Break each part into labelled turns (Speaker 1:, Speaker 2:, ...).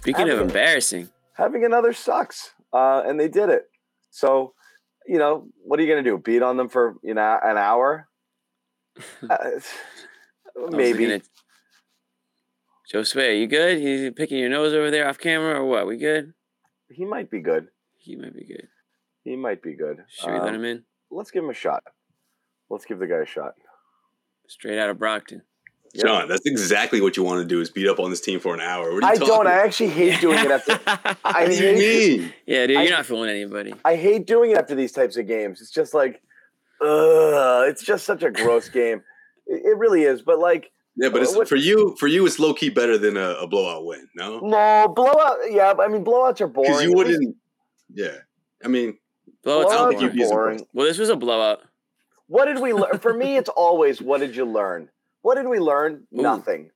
Speaker 1: Speaking
Speaker 2: Having
Speaker 1: of embarrassing,
Speaker 2: Having another sucks, uh, and they did it. So, you know, what are you going to do? Beat on them for you know an hour? Uh, maybe.
Speaker 1: Joe Sway, you good? He's picking your nose over there off camera or what? We good?
Speaker 2: He might be good.
Speaker 1: He might be good.
Speaker 2: He might be good.
Speaker 1: Should we let
Speaker 2: Um,
Speaker 1: him in?
Speaker 2: Let's give him a shot. Let's give the guy a shot.
Speaker 1: Straight out of Brockton.
Speaker 2: Yeah.
Speaker 3: John, that's exactly what you want to do is beat up on this team for an hour. What are you
Speaker 2: I
Speaker 3: talking
Speaker 2: don't. I actually hate doing it after. I
Speaker 3: What do you
Speaker 2: hate,
Speaker 3: mean?
Speaker 1: yeah, dude, you're not fooling anybody.
Speaker 2: I hate doing it after these types of games. It's just like, ugh, it's just such a gross game. It, it really is. But like,
Speaker 3: Yeah, but it's
Speaker 2: What-
Speaker 3: for you. For you, it's low key better than a, a blowout win. No,
Speaker 2: no blowout. Yeah, I mean blowouts are boring.
Speaker 3: because you wouldn't. Yeah, I mean,
Speaker 1: Blowouts are
Speaker 2: Blowouts are
Speaker 1: boring.
Speaker 2: boring.
Speaker 1: Well, this was a blowout.
Speaker 2: What did we learn? For me, it's always what did you learn? What did we learn?
Speaker 1: Ooh.
Speaker 2: Nothing.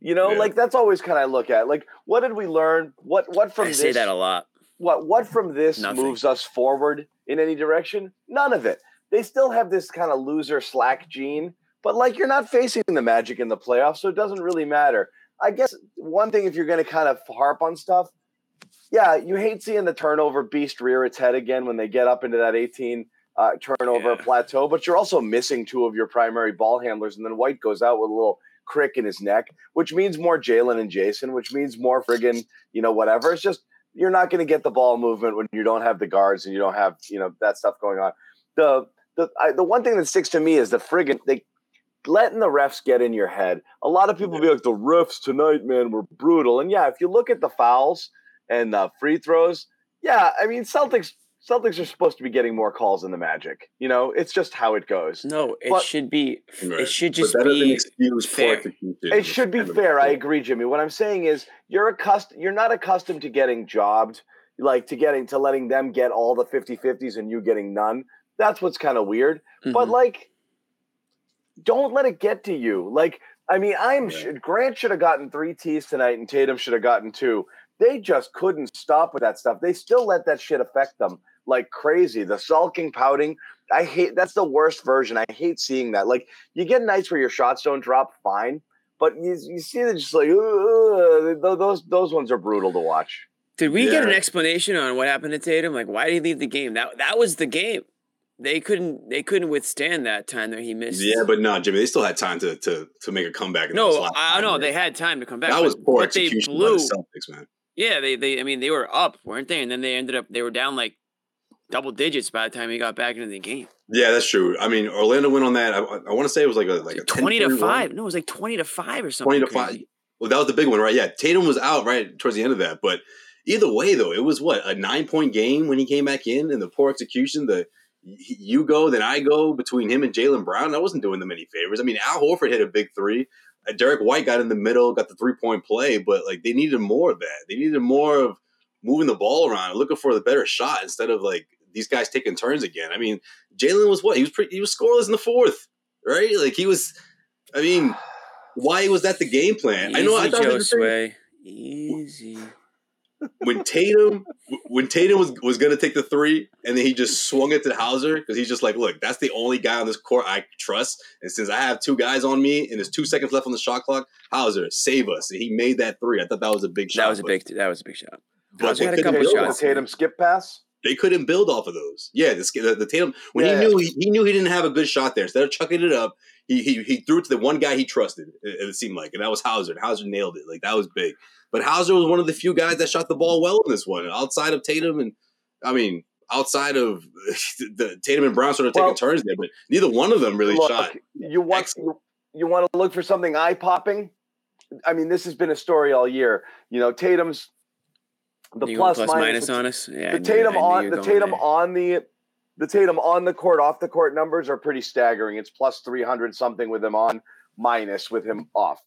Speaker 2: You know,
Speaker 3: Yeah.
Speaker 2: like that's always kind of look at. Like, what did we learn? What what from
Speaker 1: I
Speaker 2: this?
Speaker 1: say that a lot.
Speaker 2: what what from this
Speaker 1: Nothing.
Speaker 2: moves us forward in any direction? None of it. They still have this kind of loser slack gene, but like you're not facing the Magic in the playoffs, so it doesn't really matter. I guess one thing if you're going to kind of harp on stuff, yeah, you hate seeing the turnover beast rear its head again when they get up into that 18 uh, turnover
Speaker 1: Yeah.
Speaker 2: plateau, but you're also missing two of your primary ball handlers, and then White goes out with a little crick in his neck, which means more Jaylen and Jayson, which means more friggin' you know whatever. It's just you're not going to get the ball movement when you don't have the guards and you don't have you know that stuff going on. The the I, the one thing that sticks to me is the friggin' they letting the refs get in your head. A lot of people be like the refs tonight, man, were brutal. And yeah, if you look at the fouls and the free throws, yeah, I mean Celtics Celtics are supposed to be getting more calls than the Magic. You know, it's just how it goes.
Speaker 1: No, it
Speaker 2: But-
Speaker 1: should be.
Speaker 3: right.
Speaker 1: It should just be.
Speaker 3: excuse
Speaker 1: fair.
Speaker 3: execution.
Speaker 2: It should be fair. I agree, Jimmy. What I'm saying is you're accustomed you're not accustomed to getting jobbed, like to getting to letting them get all the 50-50s and you getting none. That's what's kind of weird. But
Speaker 1: Mhm.
Speaker 2: like don't let it get to you. Like I mean, I'm
Speaker 3: Yeah.
Speaker 2: sh- Grant should have gotten 3 Ts tonight and Tatum should have gotten 2. They just couldn't stop with that stuff. They still let that shit affect them like crazy. The sulking, pouting. I hate that's the worst version. I hate seeing that. Like you get nights where your shots don't drop, fine. But you, you see that just like "Ugh," those those ones are brutal to watch.
Speaker 1: Did we get an explanation on what happened to Tatum? Like, why did he leave the game? That that was the game. They couldn't. They couldn't withstand that time that he missed.
Speaker 3: Yeah, but no, Jimmy, they still had time to to to make a comeback. in
Speaker 1: no,
Speaker 3: last
Speaker 1: I
Speaker 3: five
Speaker 1: know they had time to come back.
Speaker 3: That was poor
Speaker 1: but they
Speaker 3: execution by the Celtics, man.
Speaker 1: Yeah, they they. I mean, they were up, weren't they? And then they ended up. They were down like double digits by the time he got back into the game.
Speaker 3: Yeah, that's true. I mean, Orlando went on that. I, I want to say it was like a like a
Speaker 1: Twenty to
Speaker 3: 10-3 run.
Speaker 1: five. No, it was like twenty to five or something.
Speaker 3: Twenty to five. Well, that was the big one, right? Yeah, Tatum was out right towards the end of that, but either way, though, it was what a nine point game when he came back in, and the poor execution. The you go, then I go between him and Jaylen Brown. I wasn't doing them any favors. I mean, Al Horford hit a big three. Derrick White got in the middle, got the three point play, but like they needed more of that. They needed more of moving the ball around, looking for the better shot instead of like these guys taking turns again. I mean, Jaylen was what he was pretty, he was scoreless in the fourth, right? Like he was. I mean, why was that the game plan? I know. I
Speaker 1: Easy,
Speaker 3: thought it
Speaker 1: Joe
Speaker 3: was the same-
Speaker 1: Sway. Easy.
Speaker 3: When Tatum when Tatum was was gonna take the three and then he just swung it to Hauser because he's just like, look, that's the only guy on this court I trust. And since I have two guys on me and there's two seconds left on the shot clock, Hauser, save us. And he made that three. I thought that was a big shot.
Speaker 1: That was a
Speaker 3: but-
Speaker 1: big. That was a big shot.
Speaker 3: but they
Speaker 1: had a
Speaker 3: couldn't
Speaker 1: couple
Speaker 3: build off
Speaker 1: shots.
Speaker 3: of.
Speaker 2: Tatum skip pass.
Speaker 3: They couldn't build off of those. Yeah, the, the, the Tatum when
Speaker 2: Yeah.
Speaker 3: he knew he, he knew he didn't have a good shot there. Instead of chucking it up, he he, he threw it to the one guy he trusted. It, it seemed like, and that was Hauser. And Hauser nailed it. Like that was big. But Hauser was one of the few guys that shot the ball well in this one, outside of Tatum and I mean outside of the Tatum and Brown sort of taking turns there, but neither one of them really
Speaker 2: Look,
Speaker 3: shot.
Speaker 2: you want
Speaker 3: excellent.
Speaker 2: you, you want to look for something eye popping. I mean, this has been a story all year. You know, Tatum's the
Speaker 1: you
Speaker 2: plus,
Speaker 1: going plus minus,
Speaker 2: minus,
Speaker 1: on us. Yeah,
Speaker 2: the Tatum
Speaker 1: knew
Speaker 2: on the Tatum
Speaker 1: there.
Speaker 2: on the the Tatum on the court, off the court numbers are pretty staggering. It's plus three hundred something with him on, minus with him off.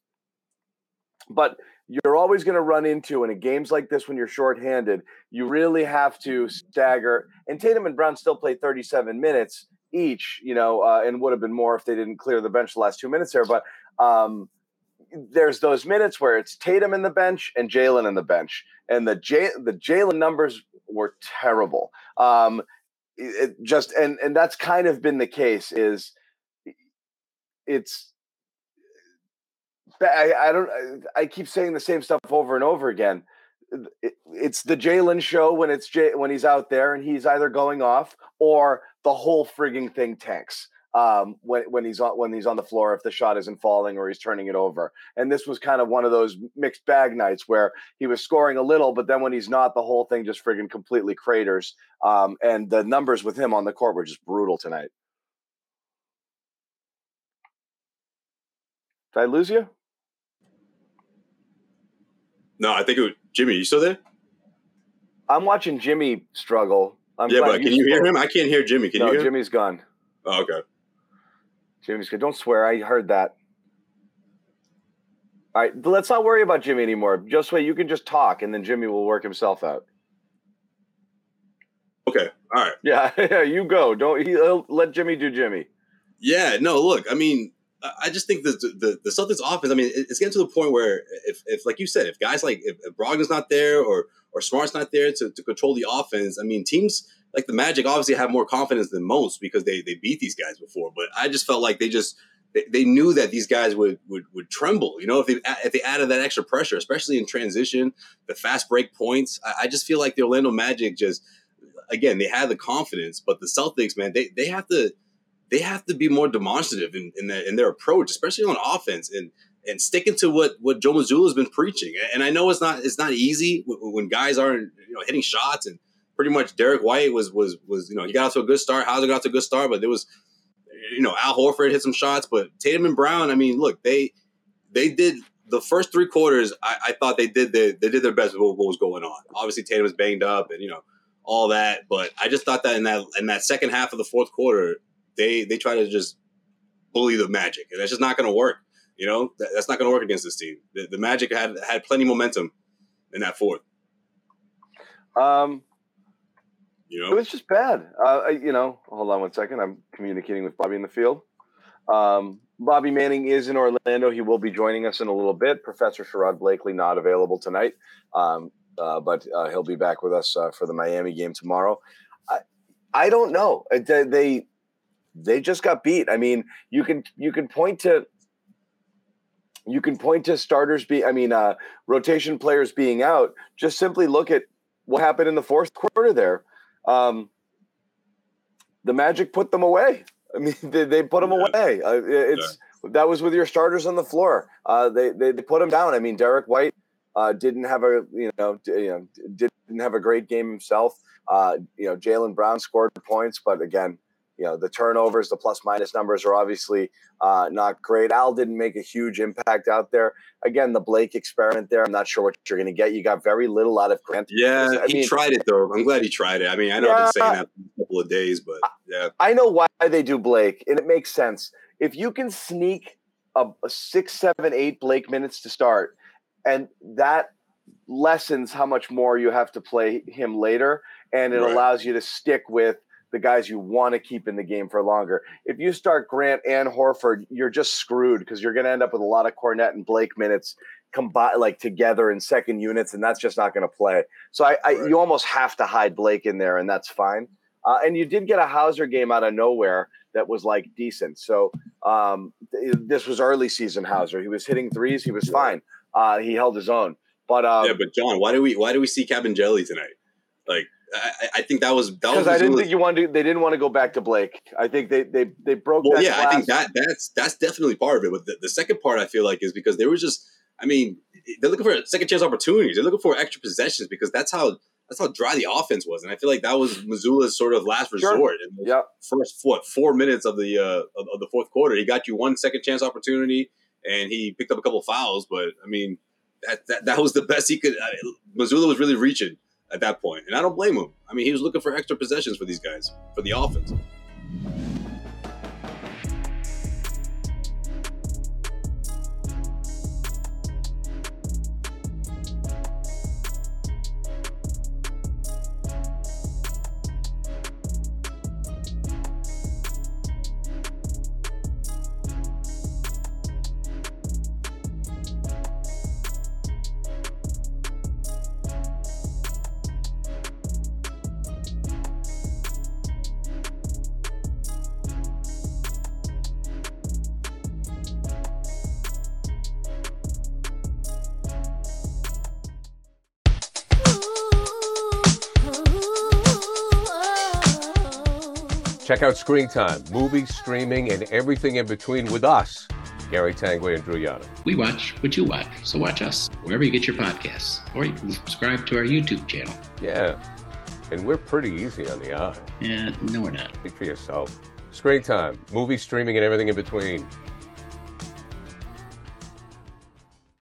Speaker 2: But you're always going to run into, and in games like this, when you're shorthanded, you really have to stagger. And Tatum and Brown still played 37 minutes each, you know, uh, and would have been more if they didn't clear the bench the last two minutes there. But um, there's those minutes where it's Tatum in the bench and Jaylen in the bench, and the J the Jaylen numbers were terrible. Um, it just and and that's kind of been the case. Is it's I, I don't I keep saying the same stuff over and over again. It, it's the Jaylen show when it's Jay, when he's out there and he's either going off or the whole frigging thing tanks um, when when he's on when he's on the floor if the shot isn't falling or he's turning it over. And this was kind of one of those mixed bag nights where he was scoring a little, but then when he's not, the whole thing just friggin' completely craters. Um, and the numbers with him on the court were just brutal tonight. Did I lose you?
Speaker 3: No, I think it was Jimmy. You still there?
Speaker 2: I'm watching Jimmy struggle. I'm
Speaker 3: yeah, but can you hear him? I can't hear Jimmy. Can
Speaker 2: no,
Speaker 3: you hear
Speaker 2: Jimmy's gone.
Speaker 3: Oh, okay.
Speaker 2: Jimmy's good. Don't swear. I heard that. All right, let's not worry about Jimmy anymore. Just wait. You can just talk, and then Jimmy will work himself out.
Speaker 3: Okay. All right.
Speaker 2: Yeah, yeah. You go. Don't he, let Jimmy do Jimmy.
Speaker 3: Yeah. No. Look. I mean, I just think that the, the the Celtics offense. I mean, it's getting to the point where if, if like you said, if guys like if, if Brogdon's not there or or Smart's not there to, to control the offense, I mean, teams like the Magic obviously have more confidence than most because they they beat these guys before. But I just felt like they just they, they knew that these guys would would would tremble. You know, if they if they added that extra pressure, especially in transition, the fast break points. I, I just feel like the Orlando Magic just again they had the confidence, but the Celtics, man, they they have to they have to be more demonstrative in in, in their approach, especially on offense and and sticking to what what Joe Mazzulla has been preaching. And I know it's not it's not easy when guys aren't you know hitting shots and pretty much Derrick White was was was you know he got off to a good start. Hauser got off to a good start, but there was you know Al Horford hit some shots, but Tatum and Brown. I mean, look they they did the first three quarters. I, I thought they did the, they did their best with what, was going on. Obviously Tatum was banged up and you know all that, but I just thought that in that in that second half of the fourth quarter they they try to just bully the Magic, and that's just not going to work. You know, that, that's not going to work against this team. The, the, Magic had had plenty momentum in that fourth.
Speaker 2: Um,
Speaker 3: you know,
Speaker 2: it was just bad. Uh, you know, hold on one second. I'm communicating with Bobby in the field. Um, Bobby Manning is in Orlando. He will be joining us in a little bit. Professor Sherrod Blakely not available tonight, um, uh, but uh, he'll be back with us uh, for the Miami game tomorrow. I, I don't know. Uh, they they just got beat. I mean, you can you can point to you can point to starters be I mean uh, rotation players being out. Just simply look at what happened in the fourth quarter there. Um, the Magic put them away. I mean, they, they put them yeah. away. Uh, it's yeah. that was with your starters on the floor. Uh, they, they, they put them down. I mean, Derrick White uh, didn't have a you know, you know didn't have a great game himself. Uh, you know, Jaylen Brown scored points, but again, you know the turnovers the plus minus numbers are obviously uh, not great. Al didn't make a huge impact out there. Again the blake experiment there i'm not sure what you're going to get. You got very little out of grant
Speaker 3: yeah I he mean, tried it though. I'm glad he tried it. I mean i know yeah, i've been saying that for a couple of days but yeah.
Speaker 2: I know why they do blake and it makes sense. If you can sneak a, a six seven eight blake minutes to start and that lessens how much more you have to play him later and it right. allows you to stick with the guys you want to keep in the game for longer. If you start Grant and Horford, you're just screwed because you're going to end up with a lot of Kornet and Blake minutes combined like together in second units, and that's just not going to play. So I, I right. you almost have to hide Blake in there, and that's fine. Uh, and you did get a Hauser game out of nowhere that was like decent. So um, th- this was early season Hauser. He was hitting threes. He was fine. Uh, he held his own. But um,
Speaker 3: yeah, but John, why do we why do we see Kabengele tonight? Like I, I think that was
Speaker 2: because I didn't think you wanted to. They didn't want to go back to Blake. I think they they they broke.
Speaker 3: Well, yeah,
Speaker 2: glass.
Speaker 3: I think that that's that's definitely part of it. But the, the second part, I feel like, is because they were just. I mean, they're looking for second chance opportunities. They're looking for extra possessions because that's how that's how dry the offense was, and I feel like that was Mazzulla's sort of last resort. Sure.
Speaker 2: In yep.
Speaker 3: First, what four minutes of the uh, of, of, the fourth quarter, he got you one second chance opportunity, and he picked up a couple fouls. But I mean, that that, that was the best he could. I Mazzulla was really reaching at that point, and I don't blame him. I mean, he was looking for extra possessions for these guys for the offense.
Speaker 4: Check out Screen Time, movies, streaming, and everything in between with us, Gary Tanguay and Drew Young.
Speaker 5: We watch what you watch, so watch us wherever you get your podcasts, or you can subscribe to our YouTube channel.
Speaker 4: Yeah, and we're pretty easy on the eye.
Speaker 5: Yeah, no, we're not.
Speaker 4: Speak for yourself. Screen Time, movies, streaming, and everything in between.